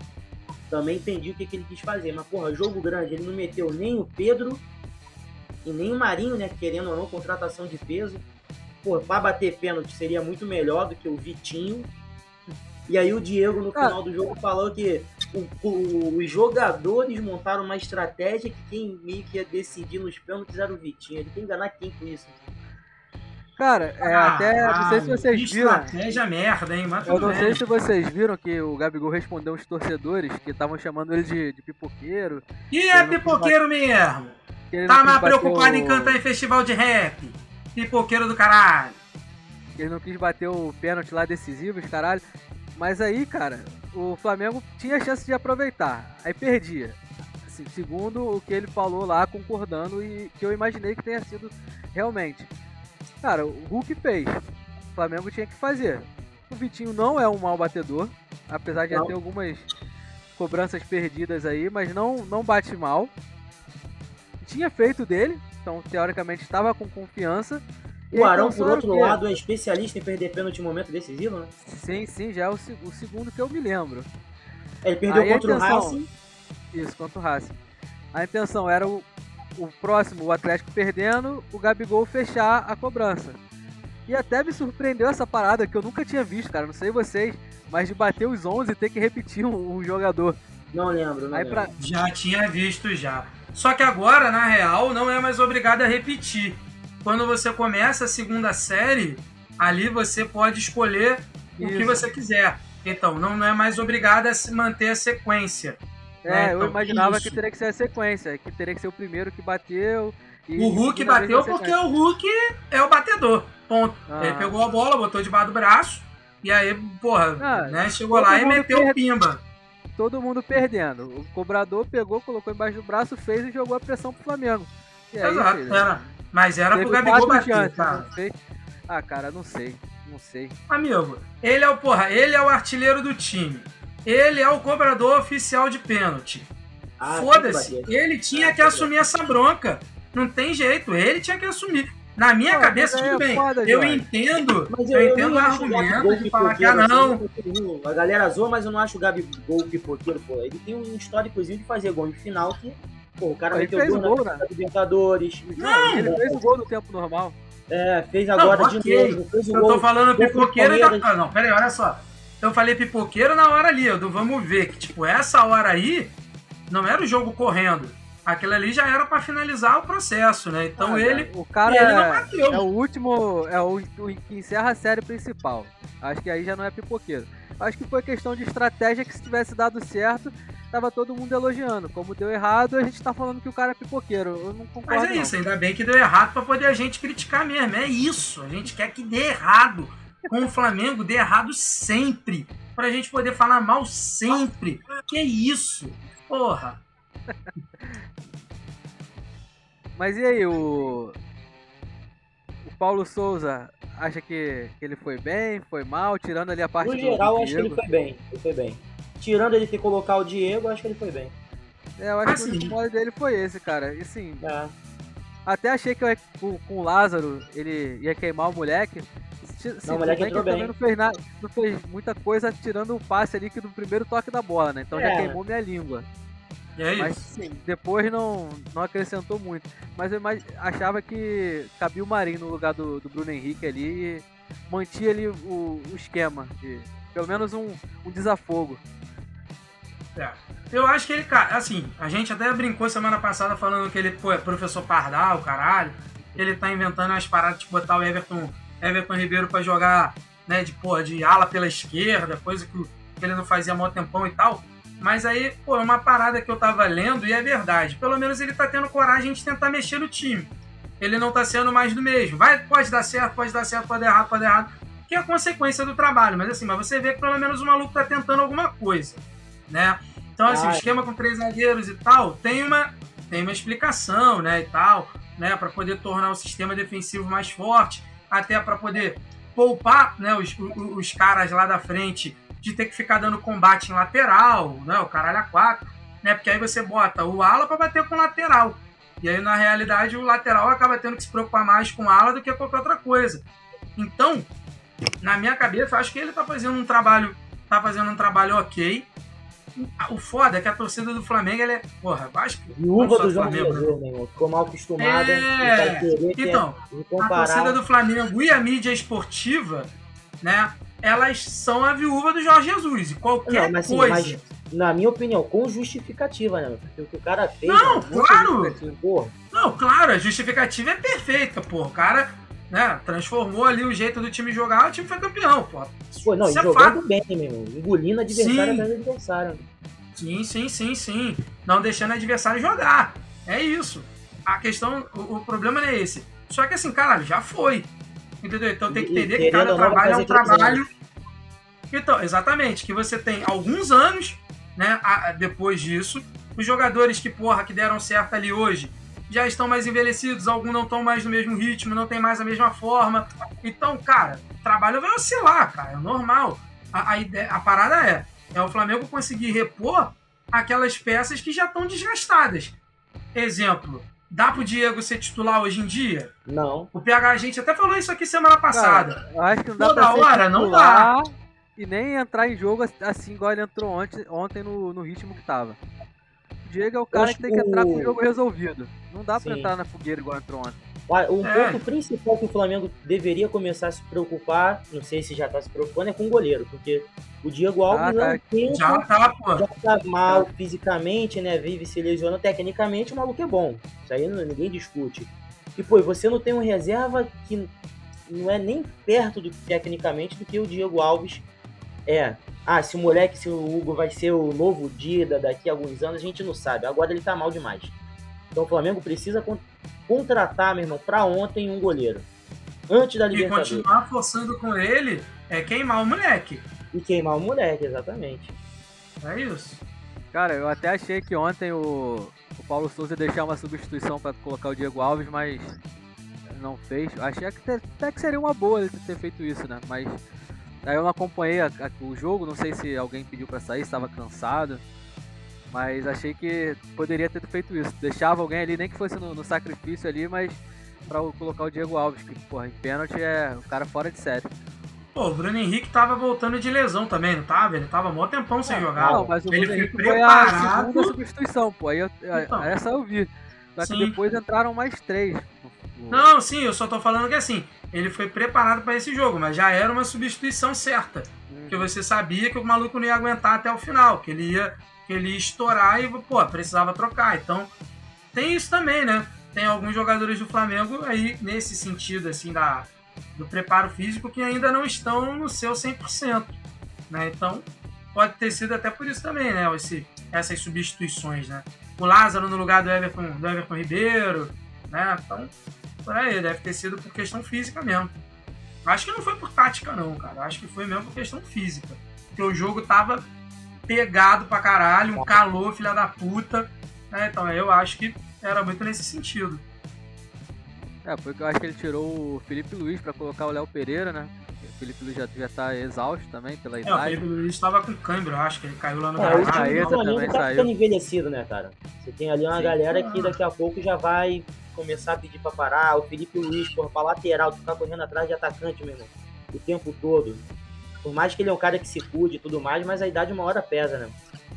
Também entendi o que, que ele quis fazer, mas, porra, jogo grande, ele não meteu nem o Pedro e nem o Marinho, né, querendo ou não, contratação de peso. Pô, pra bater pênalti seria muito melhor do que o Vitinho. E aí o Diego, no final do jogo, falou que o- o- os jogadores montaram uma estratégia que quem meio que ia decidir nos pênaltis era o Vitinho. Ele quer enganar quem com isso? Cara, é, até. Não sei se vocês que viram. Estratégia merda, hein? Mas Eu não sei se vocês viram que o Gabigol respondeu uns torcedores que estavam chamando ele de, de pipoqueiro. E é pipoqueiro mesmo. Tá mais preocupado em cantar em festival de rap. Pipoqueiro do caralho. ele não quis bater o pênalti lá decisivo, os caralho. Mas aí, cara, o Flamengo tinha chance de aproveitar, aí perdia. Assim, segundo o que ele falou lá, concordando, e que eu imaginei que tenha sido realmente. Cara, o Hulk fez. O Flamengo tinha que fazer. O Vitinho não é um mau batedor, apesar de já ter algumas cobranças perdidas aí, mas não, não bate mal. Tinha feito dele, então teoricamente estava com confiança. O Arão, por outro o lado, é especialista em perder pênalti em momento decisivo, né? Sim, sim, já é o, o segundo que eu me lembro. Ele perdeu Aí contra o intenção- Racing. Isso, contra o Racing. A intenção era o, o próximo, o Atlético perdendo, o Gabigol fechar a cobrança. E até me surpreendeu essa parada que eu nunca tinha visto, cara. Não sei vocês, mas de bater os 11 e ter que repetir um, um jogador. Não lembro, não Aí lembro. pra, Já tinha visto já. Só que agora, na real, não é mais obrigado a repetir. Quando você começa a segunda série, ali você pode escolher o que Isso. você quiser. Então, não, não é mais obrigado a se manter a sequência. É, né? eu Então, imaginava isso. que teria que ser a sequência, que teria que ser o primeiro que bateu. O Hulk bateu porque o Hulk é o batedor. Ponto. Ah. Ele pegou a bola, botou debaixo do braço. E aí, porra, Ah, né, chegou lá e meteu o perde- pimba. todo mundo perdendo. O cobrador pegou, colocou embaixo do braço, fez e jogou a pressão pro Flamengo. E aí, Exato, filho, era. Mas era pro Gabigol bater, chances, cara. não sei. Ah, cara, não sei. Não sei. Amigo, ele é o, porra, ele é o artilheiro do time. Ele é o cobrador oficial de pênalti. Ah, Foda-se, ele tinha Ah, que assumir essa bronca. Não tem jeito, ele tinha que assumir. Na minha Não, cabeça, mas aí tudo é bem. foda, eu Jorge. entendo, Mas eu, entendo o argumento de falar que, ah, não. assim, A galera zoa, mas eu não acho o Gabigol pipoqueiro, pô. Ele tem um históricozinho de fazer gol em final que, pô, o cara meteu fez gol o gol, na né? Libertadores. Não, ele fez o gol no tempo normal. É, fez agora Não, de ok. novo. Fez o Eu gol. tô falando gol pipoqueiro e da... Ah, não, pera aí, olha só. Eu falei pipoqueiro na hora ali, do vamos ver, que tipo, essa hora aí não era o jogo correndo. Aquilo ali já era pra finalizar o processo, né? Então Ah, ele, O cara ele não é, bateu. é o último. É o, o que encerra a série principal. Acho que aí já não é pipoqueiro. Acho que foi questão de estratégia que se tivesse dado certo, tava todo mundo elogiando. Como deu errado, a gente tá falando que o cara é pipoqueiro. Eu não concordo. Mas é não. isso, ainda bem que deu errado pra poder a gente criticar mesmo. É isso. A gente quer que dê errado. Com o Flamengo, dê errado sempre. Pra gente poder falar mal sempre. Que isso? Porra. Mas e aí, o. O Paulo Souza acha que, que ele foi bem, foi mal, tirando ali a parte No do- geral, do acho que ele foi bem. Ele foi bem. Tirando ele ter colocado o Diego, acho que ele foi bem. É, eu acho que o Assim. mole dele foi esse, cara. E sim, É. até achei que eu com, com o Lázaro ele ia queimar o moleque. Sim, Não, o moleque bem entrou bem. não fez, nada, não fez muita coisa tirando o passe ali que do primeiro toque da bola, né? Então já É. queimou minha língua. E é Mas sim, depois não, não acrescentou muito. Mas eu imag- achava que cabia o Marinho no lugar do, do Bruno Henrique ali e mantinha ali o, o esquema. De, pelo menos um, um desafogo. É. Eu acho que ele, cara, assim, a gente até brincou semana passada falando que ele, pô, é professor Pardal, caralho. Ele tá inventando umas paradas de botar o Everton, Everton Ribeiro pra jogar, né, de, pô, de ala pela esquerda, coisa que ele não fazia há mó tempão e tal. Mas aí, pô, é uma parada que eu tava lendo e é verdade. Pelo menos ele tá tendo coragem de tentar mexer no time. Ele não tá sendo mais do mesmo. Vai, pode dar certo, pode dar certo, pode dar errado, pode dar errado. Que é a consequência do trabalho. Mas assim, mas você vê que pelo menos o maluco tá tentando alguma coisa, né? Então, assim, o esquema com três zagueiros e tal tem uma, tem uma explicação, né? E tal, né? Para poder tornar o sistema defensivo mais forte, até para poder poupar né, os, os, caras lá da frente de ter que ficar dando combate em lateral, né? O caralho a quatro, né? Porque aí você bota o ala para bater com o lateral. E aí, na realidade, o lateral acaba tendo que se preocupar mais com ala do que qualquer outra coisa. Então, na minha cabeça, acho que ele tá fazendo um trabalho, tá fazendo um trabalho ok. O foda é que a torcida do Flamengo, ela é, porra, eu acho que não Viúva do Flamengo, né? Jesus, meu irmão. Ficou mal acostumada. É, vai querer que- Então, e a torcida do Flamengo e a mídia esportiva, né? Elas são a viúva do Jorge Jesus. E qualquer Não, mas, assim, coisa. mas, na minha opinião, com justificativa, né? Porque o que o cara fez. Não, é muito claro! justificativo, Porra, Não, claro, a justificativa é perfeita, pô. O cara, né, transformou ali o jeito do time jogar, o time foi campeão, pô. Pô, não, Isso é jogando fato. bem, meu irmão. Engolindo adversário Sim. adversário. Sim, sim, sim, sim. Não deixando o adversário jogar. É isso. A questão, o, o problema não é esse. Só que assim, caralho, já foi. Entendeu? Então tem que E- e entender que cada trabalho é um trabalho. Então, exatamente, que você tem alguns anos, né, a- depois disso. Os jogadores que, porra, que deram certo ali hoje já estão mais envelhecidos, alguns não estão mais no mesmo ritmo, não tem mais a mesma forma. Então, cara, o trabalho vai oscilar, cara, é normal. A, a, ideia, a parada é, é o Flamengo conseguir repor aquelas peças que já estão desgastadas. Exemplo, dá pro Diego ser titular hoje em dia? Não. O PH, a gente até falou isso aqui semana passada. Cara, acho que não dá Toda pra ser hora, não titular E nem entrar em jogo assim igual ele entrou ontem, ontem no, no ritmo que tava. O Diego é o cara acho que tem que entrar com o- jogo resolvido. Não dá pra Sim. entrar na fogueira igual entrou ontem. O É. ponto principal que o Flamengo deveria começar a se preocupar, não sei se já tá se preocupando, é com o goleiro, porque o Diego Alves Ah, tá. um tempo Já tá, já tá mal fisicamente, né? Vive se lesionando. Tecnicamente, o maluco é bom. Isso aí não- ninguém discute. E, pô, você não tem um reserva que não é nem perto do tecnicamente do que o Diego Alves é. Ah, se o moleque, se o Hugo vai ser o novo Dida daqui a alguns anos, a gente não sabe. Agora ele tá mal demais. Então o Flamengo precisa con- contratar, meu irmão, pra ontem um goleiro. Antes da E Libertadores. continuar forçando com ele é queimar o moleque. E queimar o moleque, exatamente. É isso. Cara, eu até achei que ontem o, o Paulo Souza ia deixar uma substituição pra colocar o Diego Alves, mas não fez. Achei que até, até que seria uma boa ele ter feito isso, né? Mas aí eu não acompanhei a- a- o jogo, não sei se alguém pediu pra sair, estava cansado. Mas achei que poderia ter feito isso. Deixava alguém ali, nem que fosse no, no sacrifício ali, mas pra o- colocar o Diego Alves, que, porra, em pênalti é o cara fora de série. Pô, o Bruno Henrique tava voltando de lesão também, não tava? Ele tava mó tempão sem jogar. Não, mas o ele Bruno foi Henrique foi a preparado. segunda substituição, pô. Aí eu, Então. essa eu vi. Só que Sim. depois entraram mais três. Não, sim, eu só tô falando que assim, ele foi preparado pra esse jogo, mas já era uma substituição certa. Porque você sabia que o maluco não ia aguentar até o final, que ele ia, ele ia estourar e, pô, precisava trocar. Então, tem isso também, né? Tem alguns jogadores do Flamengo aí, nesse sentido, assim, da, do preparo físico, que ainda não estão no seu 100%. Né? Então, pode ter sido até por isso também, né? Esse, essas substituições, né? O Lázaro no lugar do Everton, do Everton Ribeiro, né? Então, por aí, deve ter sido por questão física mesmo. Acho que não foi por tática, não, cara. Acho que foi mesmo por questão física. Porque o jogo tava pegado pra caralho, um calor, filha da puta. Né? Então eu acho que era muito nesse sentido. É, porque eu acho que ele tirou o Felipe Luiz pra colocar o Léo Pereira, né? O Felipe Luiz já, já tá exausto também pela É, o. Felipe Luiz estava com câimbra, eu acho que ele caiu lá no É, do Flamengo também tá saiu. ficando envelhecido, né, cara? Você tem ali uma Sim. galera que daqui a pouco já vai começar a pedir pra parar. O Felipe Luiz, porra, pra lateral, ficar correndo atrás de atacante, meu irmão, o tempo todo. Por mais que ele é um cara que se cuide e tudo mais, mas a idade uma hora pesa, né?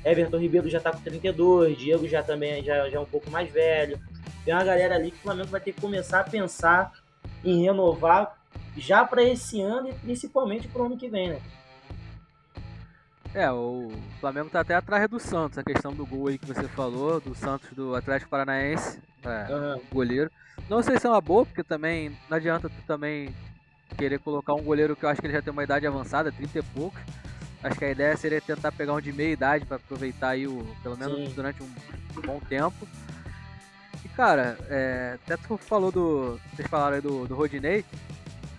Everton Ribeiro já tá com 32, Diego já também já, já é um pouco mais velho. Tem uma galera ali que o Flamengo vai ter que começar a pensar em renovar já pra esse ano e principalmente pro ano que vem, né? É, o Flamengo tá até atrás do Santos, a questão do gol aí que você falou, do Santos do Atlético Paranaense, é, Aham. goleiro. Não sei se é uma boa, porque também não adianta tu também querer colocar um goleiro que eu acho que ele já tem uma idade avançada, 30 e poucos. Acho que a ideia seria tentar pegar um de meia idade para aproveitar aí o, pelo menos Sim. durante um bom tempo. E cara, é, até tu falou do. Vocês falaram aí do, do Rodinei.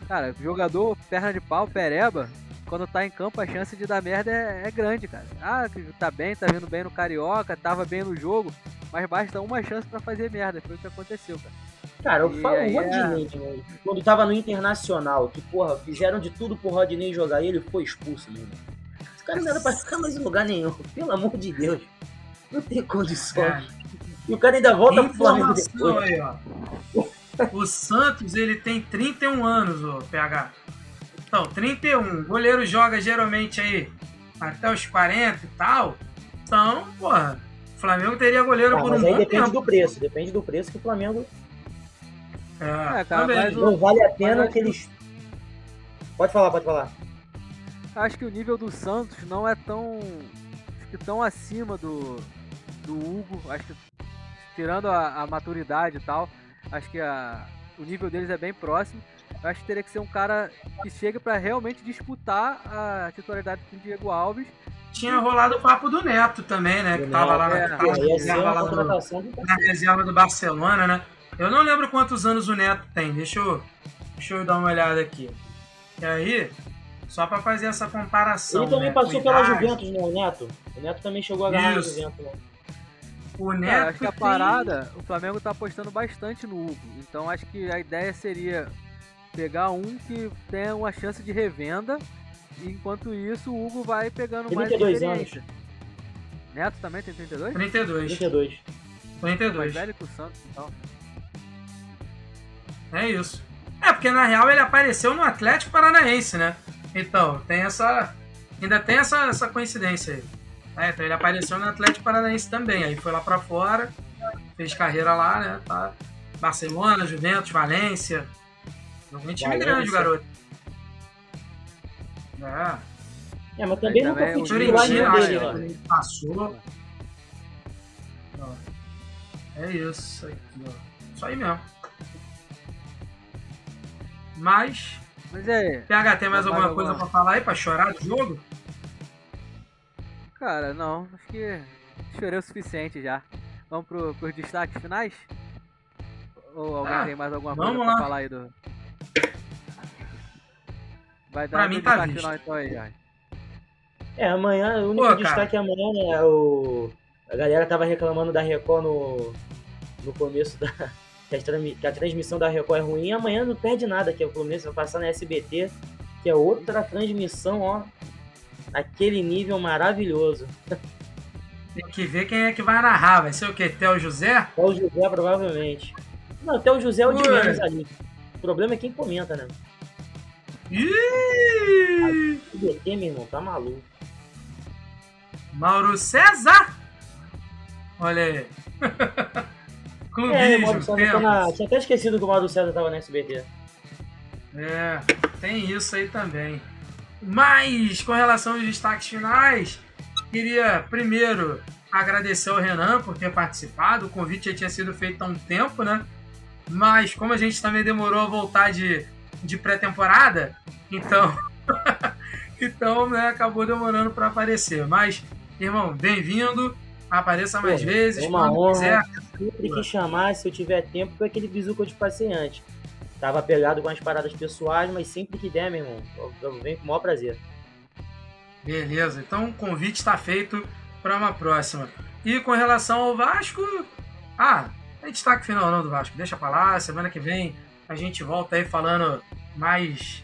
Cara, jogador perna de pau, pereba, quando tá em campo a chance de dar merda é, é grande, cara. Ah, tá bem, tá vindo bem no Carioca, tava bem no jogo, mas basta uma chance pra fazer merda. Foi o que aconteceu, cara. Cara, eu falo aí o é- Rodinei, mano, quando tava no Internacional, que, porra, fizeram de tudo pro Rodinei jogar e ele foi expulso, mano. Esse cara não era pra ficar mais em lugar nenhum, pelo amor de Deus. Não tem condições. É. E o cara ainda volta pro Flamengo depois. aí, ó. O Santos, ele tem 31 anos, ô PH. Então, 31. O goleiro joga geralmente aí até os 40 e tal. Então, porra, o Flamengo teria goleiro Ah, por mas um aí bom depende tempo. do preço, depende do preço que o Flamengo É, É, cara, também. mas não vale a pena que eles. Pode falar, pode falar. Acho que o nível do Santos não é tão. Acho que tão acima do, do Hugo. Acho que tirando a, a maturidade e tal, acho que a, o nível deles é bem próximo. Eu acho que teria que ser um cara que chegue pra realmente disputar a titularidade com o Diego Alves. Tinha rolado o papo do Neto também, né? Que Do tava lá Neto, na, é. tava reserva uma lá do na reserva do Barcelona, né? Eu não lembro quantos anos o Neto tem. Deixa eu, deixa eu dar uma olhada aqui. E aí, só pra fazer essa comparação. Ele também né, passou pela idade, Juventus, né, o Neto? O Neto também chegou a na Isso. Juventus, né? O Neto Cara, acho que a tem- parada, o Flamengo tá apostando bastante no Hugo. Então acho que a ideia seria pegar um que tenha uma chance de revenda. E enquanto isso, o Hugo vai pegando mais 32 experiência. Neto também tem 32? 32. 32. Mais 32. velho que o Santos então. É isso. É, porque na real ele apareceu no Atlético Paranaense, né? Então, tem essa. Ainda tem essa, essa coincidência aí. É, então ele apareceu no Atlético Paranaense também. Aí foi lá pra fora, fez carreira lá, né? Tá. Barcelona, Juventus, Valência. Jogou em time grande, garoto. É. É, mas também Aí nunca também fui Fiorentina, acho dele, que né? ele passou. Ó, É isso aqui, ó. Isso aí mesmo. Mas, Mas é, PH, tem mais alguma coisa pra falar aí pra chorar do jogo? cara, não. Acho que chorei o suficiente já. Vamos pro, pros destaques finais? Ou alguém Ah, tem mais alguma coisa pra lá. falar aí do. Vai Pra dar mim o tá destaque visto. final então aí, já. É, amanhã, o único Pô, cara. destaque amanhã, né, é o... A galera tava reclamando da Record no, no começo da... Que a, transmissão da Record é ruim, amanhã não perde nada, que é o Fluminense vai passar na SBT, que é outra transmissão, ó, aquele nível maravilhoso. Tem que ver quem é que vai narrar. Vai ser o quê? Theo José? Até o José, provavelmente. Não, até o José é o de menos ali. O problema é quem comenta, né? Ih! O BT, meu irmão, tá maluco. Mauro César! Olha aí. É, Clubismo, César tá na... Tinha até esquecido que o Mauro César tava na SBT. É, tem isso aí também. Mas, com relação aos destaques finais, queria primeiro agradecer ao Renan por ter participado. O convite já tinha sido feito há um tempo, né? Mas, como a gente também demorou a voltar de, de pré-temporada, então, então né, acabou demorando para aparecer. Mas, irmão, bem-vindo. Apareça mais Pô, vezes, é uma honra. quiser. Sempre que chamar, se eu tiver tempo, foi aquele bizu que eu te passei antes. Tava pegado com as paradas pessoais, mas sempre que der, meu irmão, eu, eu venho com o maior prazer. Beleza, então o convite está feito para uma próxima. E com relação ao Vasco, ah, tem destaque final não do Vasco, deixa pra lá, semana que vem a gente volta aí falando mais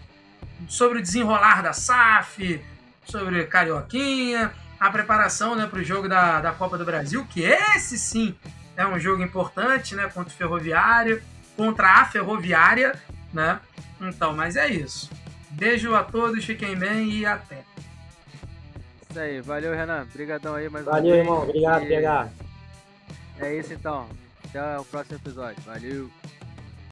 sobre o desenrolar da SAF, sobre Carioquinha, a preparação né, para o jogo da, da Copa do Brasil, que esse sim é um jogo importante, né, contra o Ferroviário, contra a Ferroviária, né? Então, mas é isso. Beijo a todos, fiquem bem e até. Isso aí, valeu Renan, obrigadão aí mais Valeu, irmão. Obrigado, E pegar. É isso então, até o próximo episódio, valeu.